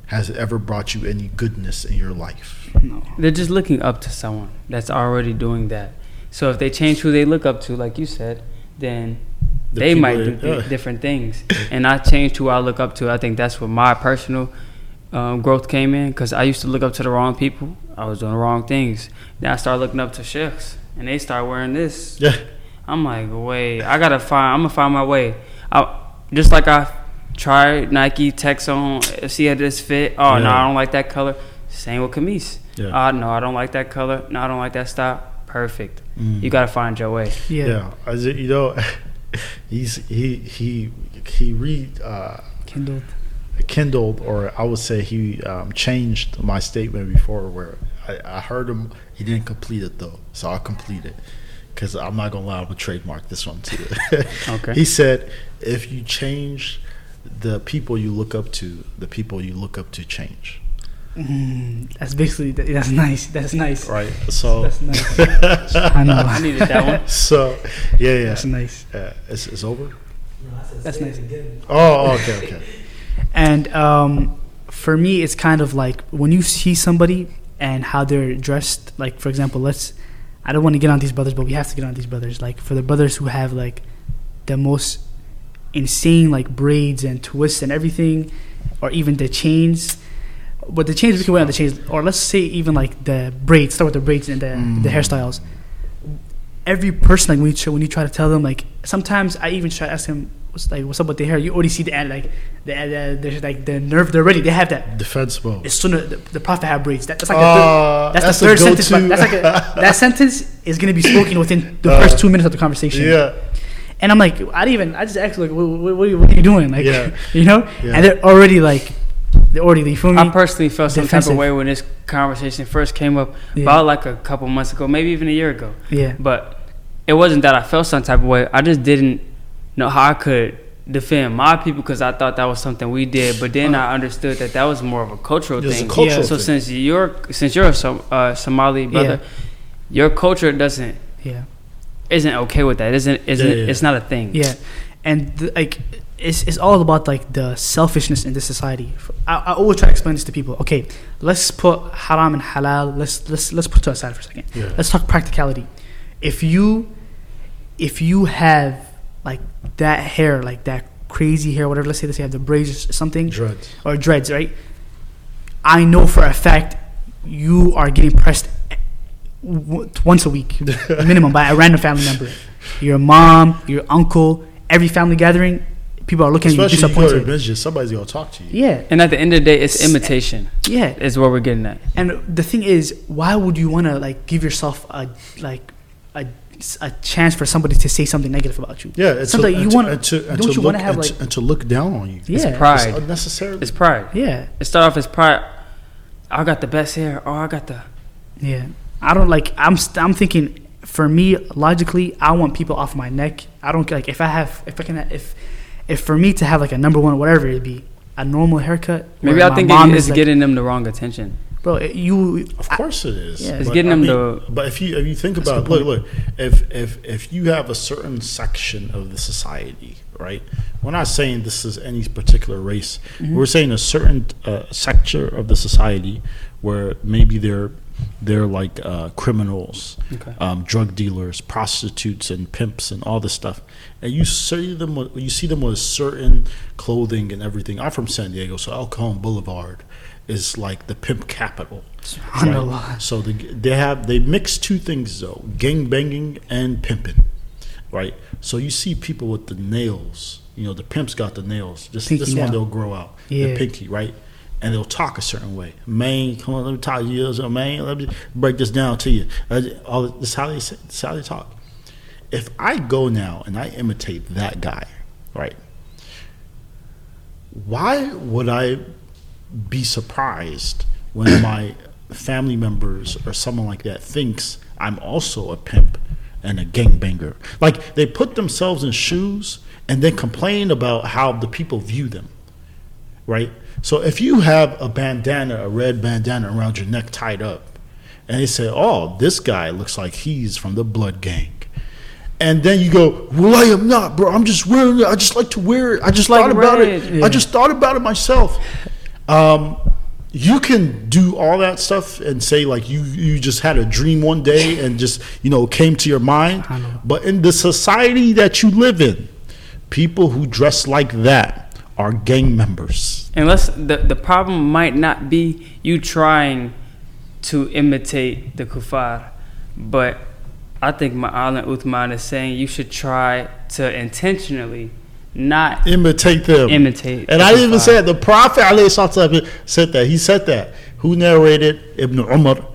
has ever brought you any goodness in your life. No. They're just looking up to someone that's already doing that. So if they change who they look up to, like you said, then The they might do th- different things. And I changed who I look up to. I think that's where my personal um, growth came in because I used to look up to the wrong people. I was doing the wrong things. Then I started looking up to sheikhs, and they start wearing this. Yeah. I'm like, wait, I gotta find. I'm gonna find my way. I, just like I tried Nike Texon, see how this fit. Oh no, I don't like that color. Same with Khamis. Yeah. Oh no, I don't like that color. No, I don't like that style. Perfect. Mm. You gotta find your way. Yeah. Yeah, as it, you know, he's he he he re uh, Kindled. kindled, or I would say he um, changed my statement before, where I, I heard him. He didn't complete it though, so I'll complete it because I'm not gonna allow him to trademark this one too. Okay. He said, if you change the people you look up to, the people you look up to change. Mm, that's basically that's nice. That's nice. Right. So That's nice. I know. I needed that one. so yeah, yeah. That's nice. Uh, it's, it's over. That's nice. Again. Oh, okay, okay. And um, for me, it's kind of like when you see somebody and how they're dressed. Like for example, let's. I don't want to get on these brothers, but we have to get on these brothers. Like for the brothers who have like the most insane like braids and twists and everything, or even the chains. But the chains we can wait on the chains, or let's say even like the braids. Start with the braids and the the Mm. hairstyles. Every person like when you try, when you try to tell them like sometimes I even try to ask them what's like what's up with the hair. You already see the ad like the the there's like the nerve. They're ready. They have that. Defense mode. As soon as the, the prophet had braids, that, that's like Uh, the third, that's, that's the the third sentence. That's like a, that sentence is gonna be spoken within the Uh, first two minutes of the conversation. yeah. And I'm like, I didn't even. I just asked like, what, what, what, are you- what are you doing? Like, Yeah. you know. Yeah. And they're already like, they're already. You feel me? I personally felt some type of way when this conversation first came up, Yeah. about like a couple months ago, maybe even a year ago. yeah. But it wasn't that I felt some type of way. I just didn't know how I could defend my people because I thought that was something we did. But then I understood that that was more of a cultural It's a thing. cultural so thing. since you're since you're a Som- uh, Somali brother, your culture doesn't Yeah. Isn't okay with that. Isn't isn't Yeah, yeah. it's not a thing. Yeah, and the, like it's it's all about like the selfishness in this society. I, I always try to explain this to people. Okay, let's put haram and halal. Let's let's let's put to aside for a second. Yeah. Let's talk practicality. If you if you have like that hair, like that crazy hair, whatever. Let's say let's you have the braids or something Dreads. or dreads, right? I know for a fact you are getting pressed w- once a week minimum by a random family member. Your mom, your uncle, every family gathering, people are looking at you Especially you go to disappointed. somebody's gonna talk to you. Yeah, And at the end of the day, it's imitation. yeah. Is what we're getting at. And the thing is, why would you want to like give yourself a like a, a chance for somebody to say something negative about you? Yeah, and to, Something you and wanna- and to, and don't to you look, wanna have, and, like- to, and to look down on you. Yeah. It's pride. It's unnecessarily. It's pride. Yeah, It started off as pride. I got the best hair. Oh, I got the. yeah. I don't like. I'm st- I'm thinking. For me, logically, I want people off my neck. I don't like if I have if I can if if for me to have like a number one whatever it be a normal haircut. Maybe I think mom it is is like, getting them the wrong attention. bro. it- You Of course it is. Yeah. It's But, getting I them mean, to- But if you if you think about good look look if if if you have a certain section of the society, right? We're not saying this is any particular race. Mm-hmm. We're saying a certain uh, sector of the society where maybe they're they're like uh, criminals, Okay. um, drug dealers, prostitutes, and pimps, and all this stuff. And you see them, with- you see them with certain clothing and everything. I'm from San Diego, so El Cajon Boulevard is like the pimp capital. Subhanallah. So the, they have they mix two things though: gang banging and pimping, right? So you see people with the nails. You know, the pimps got the nails. Just Pinky this one they'll grow out. Yeah. The pinky, right? And they'll talk a certain way. Man, come on, let me talk to you, so man. Let me break this down to you. Uh, All this is how they this how they talk. If I go now and I imitate that guy, right? Why would I be surprised when my family members or someone like that thinks I'm also a pimp and a gangbanger. Like they put themselves in shoes and then complain about how the people view them. Right? So if you have a bandana, a red bandana around your neck tied up, and they say, Oh, this guy looks like he's from the blood gang. And then you go, Well, I am not, bro. I'm just wearing it. I just like to wear it. I just like thought about red." it. I just thought about it myself. Um, you can do all that stuff and say like you you just had a dream one day and just you know came to your mind. But in the society that you live in, people who dress like that are gang members. Unless the the problem might not be you trying to imitate the kuffar, but I think Ma'al and Uthman is saying you should try to intentionally not Imitate them. imitate. And the I even said. The Prophet said that. He said that. Who narrated Ibn Umar?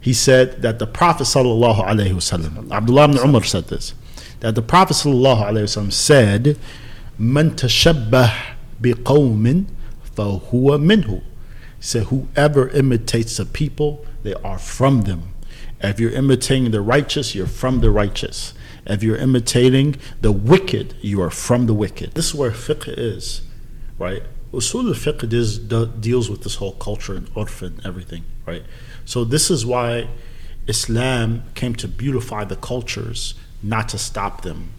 He said that the Prophet sallallahu alaihi wasallam, Abdullah ibn Umar said this, that the Prophet sallallahu alaihi wasallam said, "Man tashabbah fahuwa minhu." He said, "Whoever imitates the people, they are from them. If you're imitating the righteous, you're from the righteous. If you're imitating the wicked, you are from the wicked." This is where fiqh is right? Usul al-fiqh is, deals with this whole culture and urf and everything, right? So this is why Islam came to beautify the cultures, not to stop them.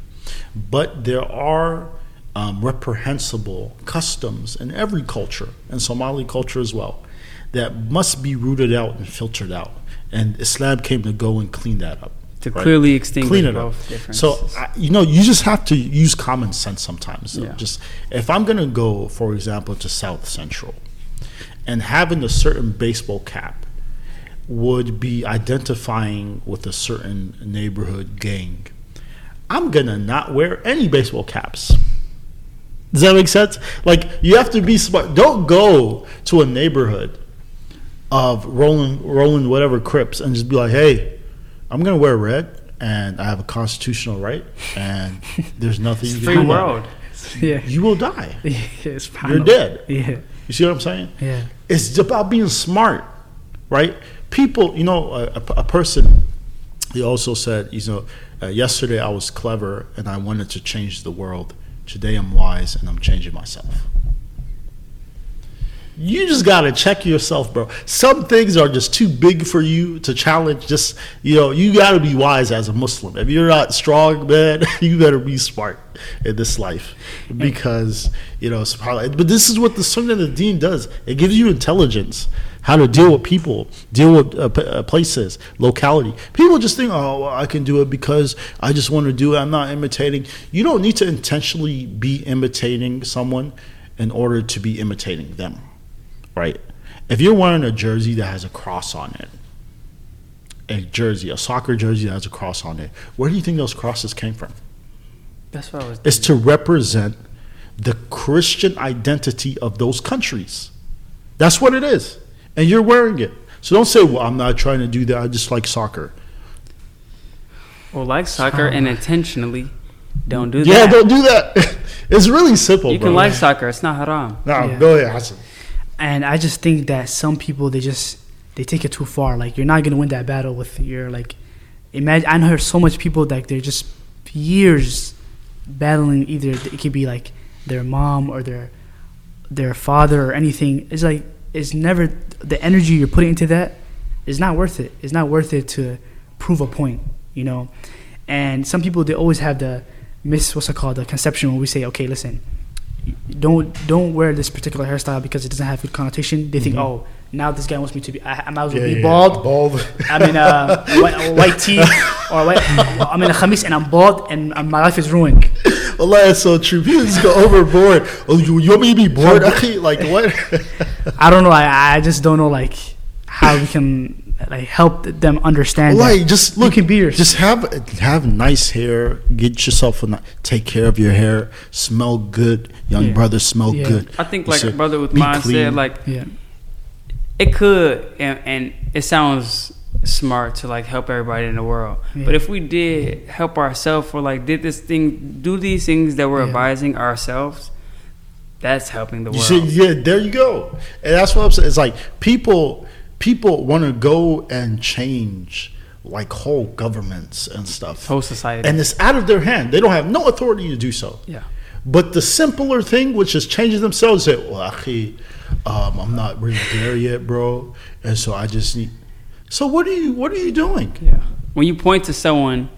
But there are um, reprehensible customs in every culture, and Somali culture as well, that must be rooted out and filtered out. And Islam came to go and clean that up. To right? clearly extinguish clean it up. So I, you know, you just have to use common sense sometimes. So Yeah. Just if I'm gonna go, for example, to South Central, and having a certain baseball cap would be identifying with a certain neighborhood gang. I'm gonna not wear any baseball caps. Does that make sense? Like you have to be smart. Don't go to a neighborhood of rolling rolling whatever crips and just be like, hey, I'm gonna wear red and I have a constitutional right and there's nothing you can free do about world. Yeah. You will die. yeah it's You're dead. Yeah. You see what I'm saying? Yeah. It's about being smart, right? People, you know, a, a, a person. He also said, you know, uh, yesterday I was clever and I wanted to change the world. Today I'm wise and I'm changing myself. You just gotta check yourself, bro. Some things are just too big for you to challenge. Just you know, you gotta be wise as a Muslim. If you're not strong, man, you better be smart in this life because you know. subhanAllah. But this is what the Sunnah of the Deen does. It gives you intelligence, how to deal with people, deal with uh, uh, places, locality. People just think, oh, well, I can do it because I just want to do it. I'm not imitating. You don't need to intentionally be imitating someone in order to be imitating them right? If you're wearing a jersey that has a cross on it, a jersey, a soccer jersey that has a cross on it, where do you think those crosses came from? That's what I was. It's to represent the Christian identity of those countries. That's what it is. And you're wearing it. So don't say, well, I'm not trying to do that. I just like soccer. Or like soccer and intentionally don't do Yeah, that. Yeah, don't do that. it's really simple, you bro. can like soccer. It's not haram. No, Yeah. go ahead, Hassan. And I just think that some people they just they take it too far. Like you're not gonna win that battle with your like. Imagine I heard so much people like they're just years battling. Either it could be like their mom or their their father or anything. It's like it's never the energy you're putting into that is not worth it. It's not worth it to prove a point. You know, and some people they always have the miss what's it called the conception when we say okay listen don't don't wear this particular hairstyle because it doesn't have good connotation. They think, Mhm. oh, now this guy wants me to be. I, I might as well Yeah, be yeah, bald. Bald. I'm in a, a white, a white tee or a white, I'm in a khamis and I'm bald and uh, my life is ruined. Allah, that's so true. People just go overboard. Oh, you, you want me to be bored? Like what? I don't know. I, I just don't know like how we can like help them understand. like that just you look can be yourself. just have have nice hair get yourself a take care of your hair smell good young Yeah. brother smell Yeah. good I think like said, a brother with be mine clean. said, like yeah, it could, and, and it sounds smart to like help everybody in the world. Yeah. But if we did help ourselves, or like did this thing, do these things that we're Yeah. advising ourselves, that's helping the world. see yeah there you go and that's what i'm saying it's like people people want to go and change like whole governments and stuff Whole society. and it's out of their hand they don't have no authority to do so yeah. But the simpler thing, which is changing themselves, say, "Well, akhi, um, I'm not really there yet, bro," and so I just need. So what are you? What are you doing? Yeah. When you point to someone,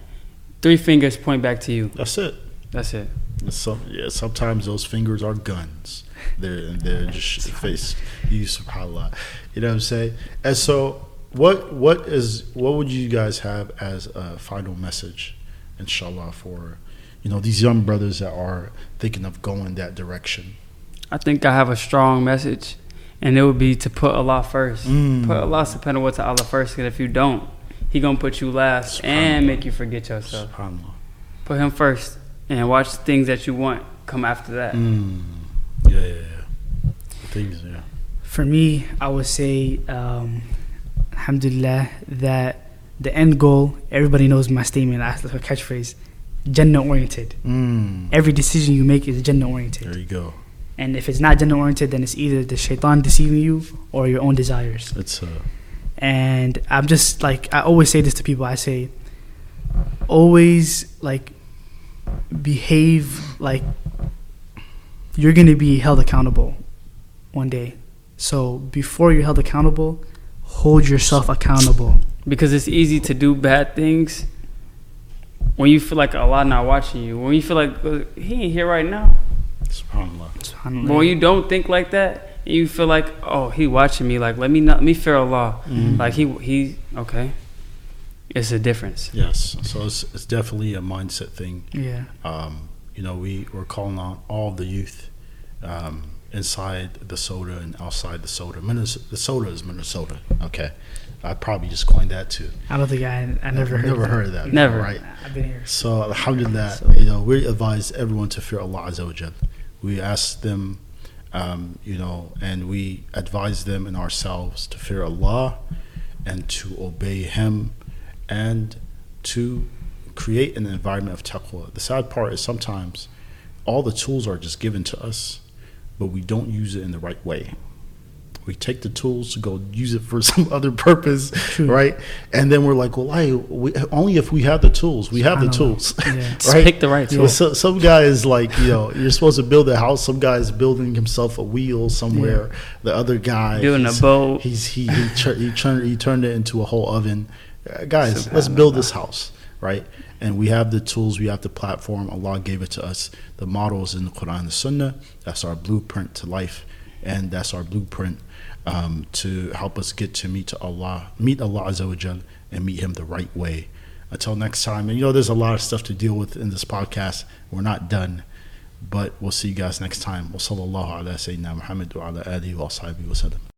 three fingers point back to you. That's it. That's it. Some, yeah, sometimes those fingers are guns. They're they're just face. You subhanallah. You know what I'm saying? And so, what what is what would you guys have as a final message, inshallah, for you know these young brothers that are thinking of going that direction? I think I have a strong message, and it would be to put Allah first. Mm. Put Allah subhanahu wa ta'ala first, and if you don't, He gonna put you last and make you forget yourself. Put Him first, and watch the things that you want come after that. Mm. Yeah, yeah, yeah. Things, yeah. for me, I would say, um, Alhamdulillah, that the end goal. Everybody knows my statement. That's the catchphrase. Jannah oriented. Mm. Every decision you make is Jannah oriented. There you go. And if it's not Jannah oriented, then it's either the shaitan deceiving you or your own desires. It's uh, And I'm just like, I always say this to people. I say, always like behave like you're going to be held accountable one day. So before you're held accountable, hold yourself accountable. because it's easy to do bad things when you feel like Allah not watching you. When you feel like He ain't here right now. Subhanallah. Subhanallah. But when you don't think like that, and you feel like, oh, He watching me. Like let me not let me fear Allah. Mhm. Like He He okay. It's a difference. Yes. So it's, it's definitely a mindset thing. yeah. Um, you know, we we're calling on all the youth um, inside the Sota and outside the Sota. Minnes- the Sota is Minnesota. Okay, I probably just coined that too. I don't think I I never heard never of that. heard of that. Never. Right. I've been here. So Alhamdulillah, you know, we advise everyone to fear Allah Azza wa Jal. We ask them, um, you know, and we advise them and ourselves to fear Allah and to obey Him and to create an environment of taqwa. The sad part is sometimes all the tools are just given to us, but we don't use it in the right way. We take the tools to go use it for some other purpose, True. right? And then we're like, well, I, we, only if we have the tools. We have the tools. Yeah. Just Right. pick the right tool. so, some guy is like, you know, you're supposed to build a house. Some guy is building himself a wheel somewhere. The other guy Building a boat. He's he he, tur- he turned he turned it into a whole oven. Uh, guys, let's build this house, right? And we have the tools. We have the platform. Allah gave it to us. The models in the Quran and the Sunnah. That's our blueprint to life, and that's our blueprint um, to help us get to meet Allah, meet Allah Azza wa and meet Him the right way. Until next time, and you know, there's a lot of stuff to deal with in this podcast. We're not done, but we'll see you guys next time. Wa sallallahu ala sayyidina Muhammad wa ala alihi wa wa sallam.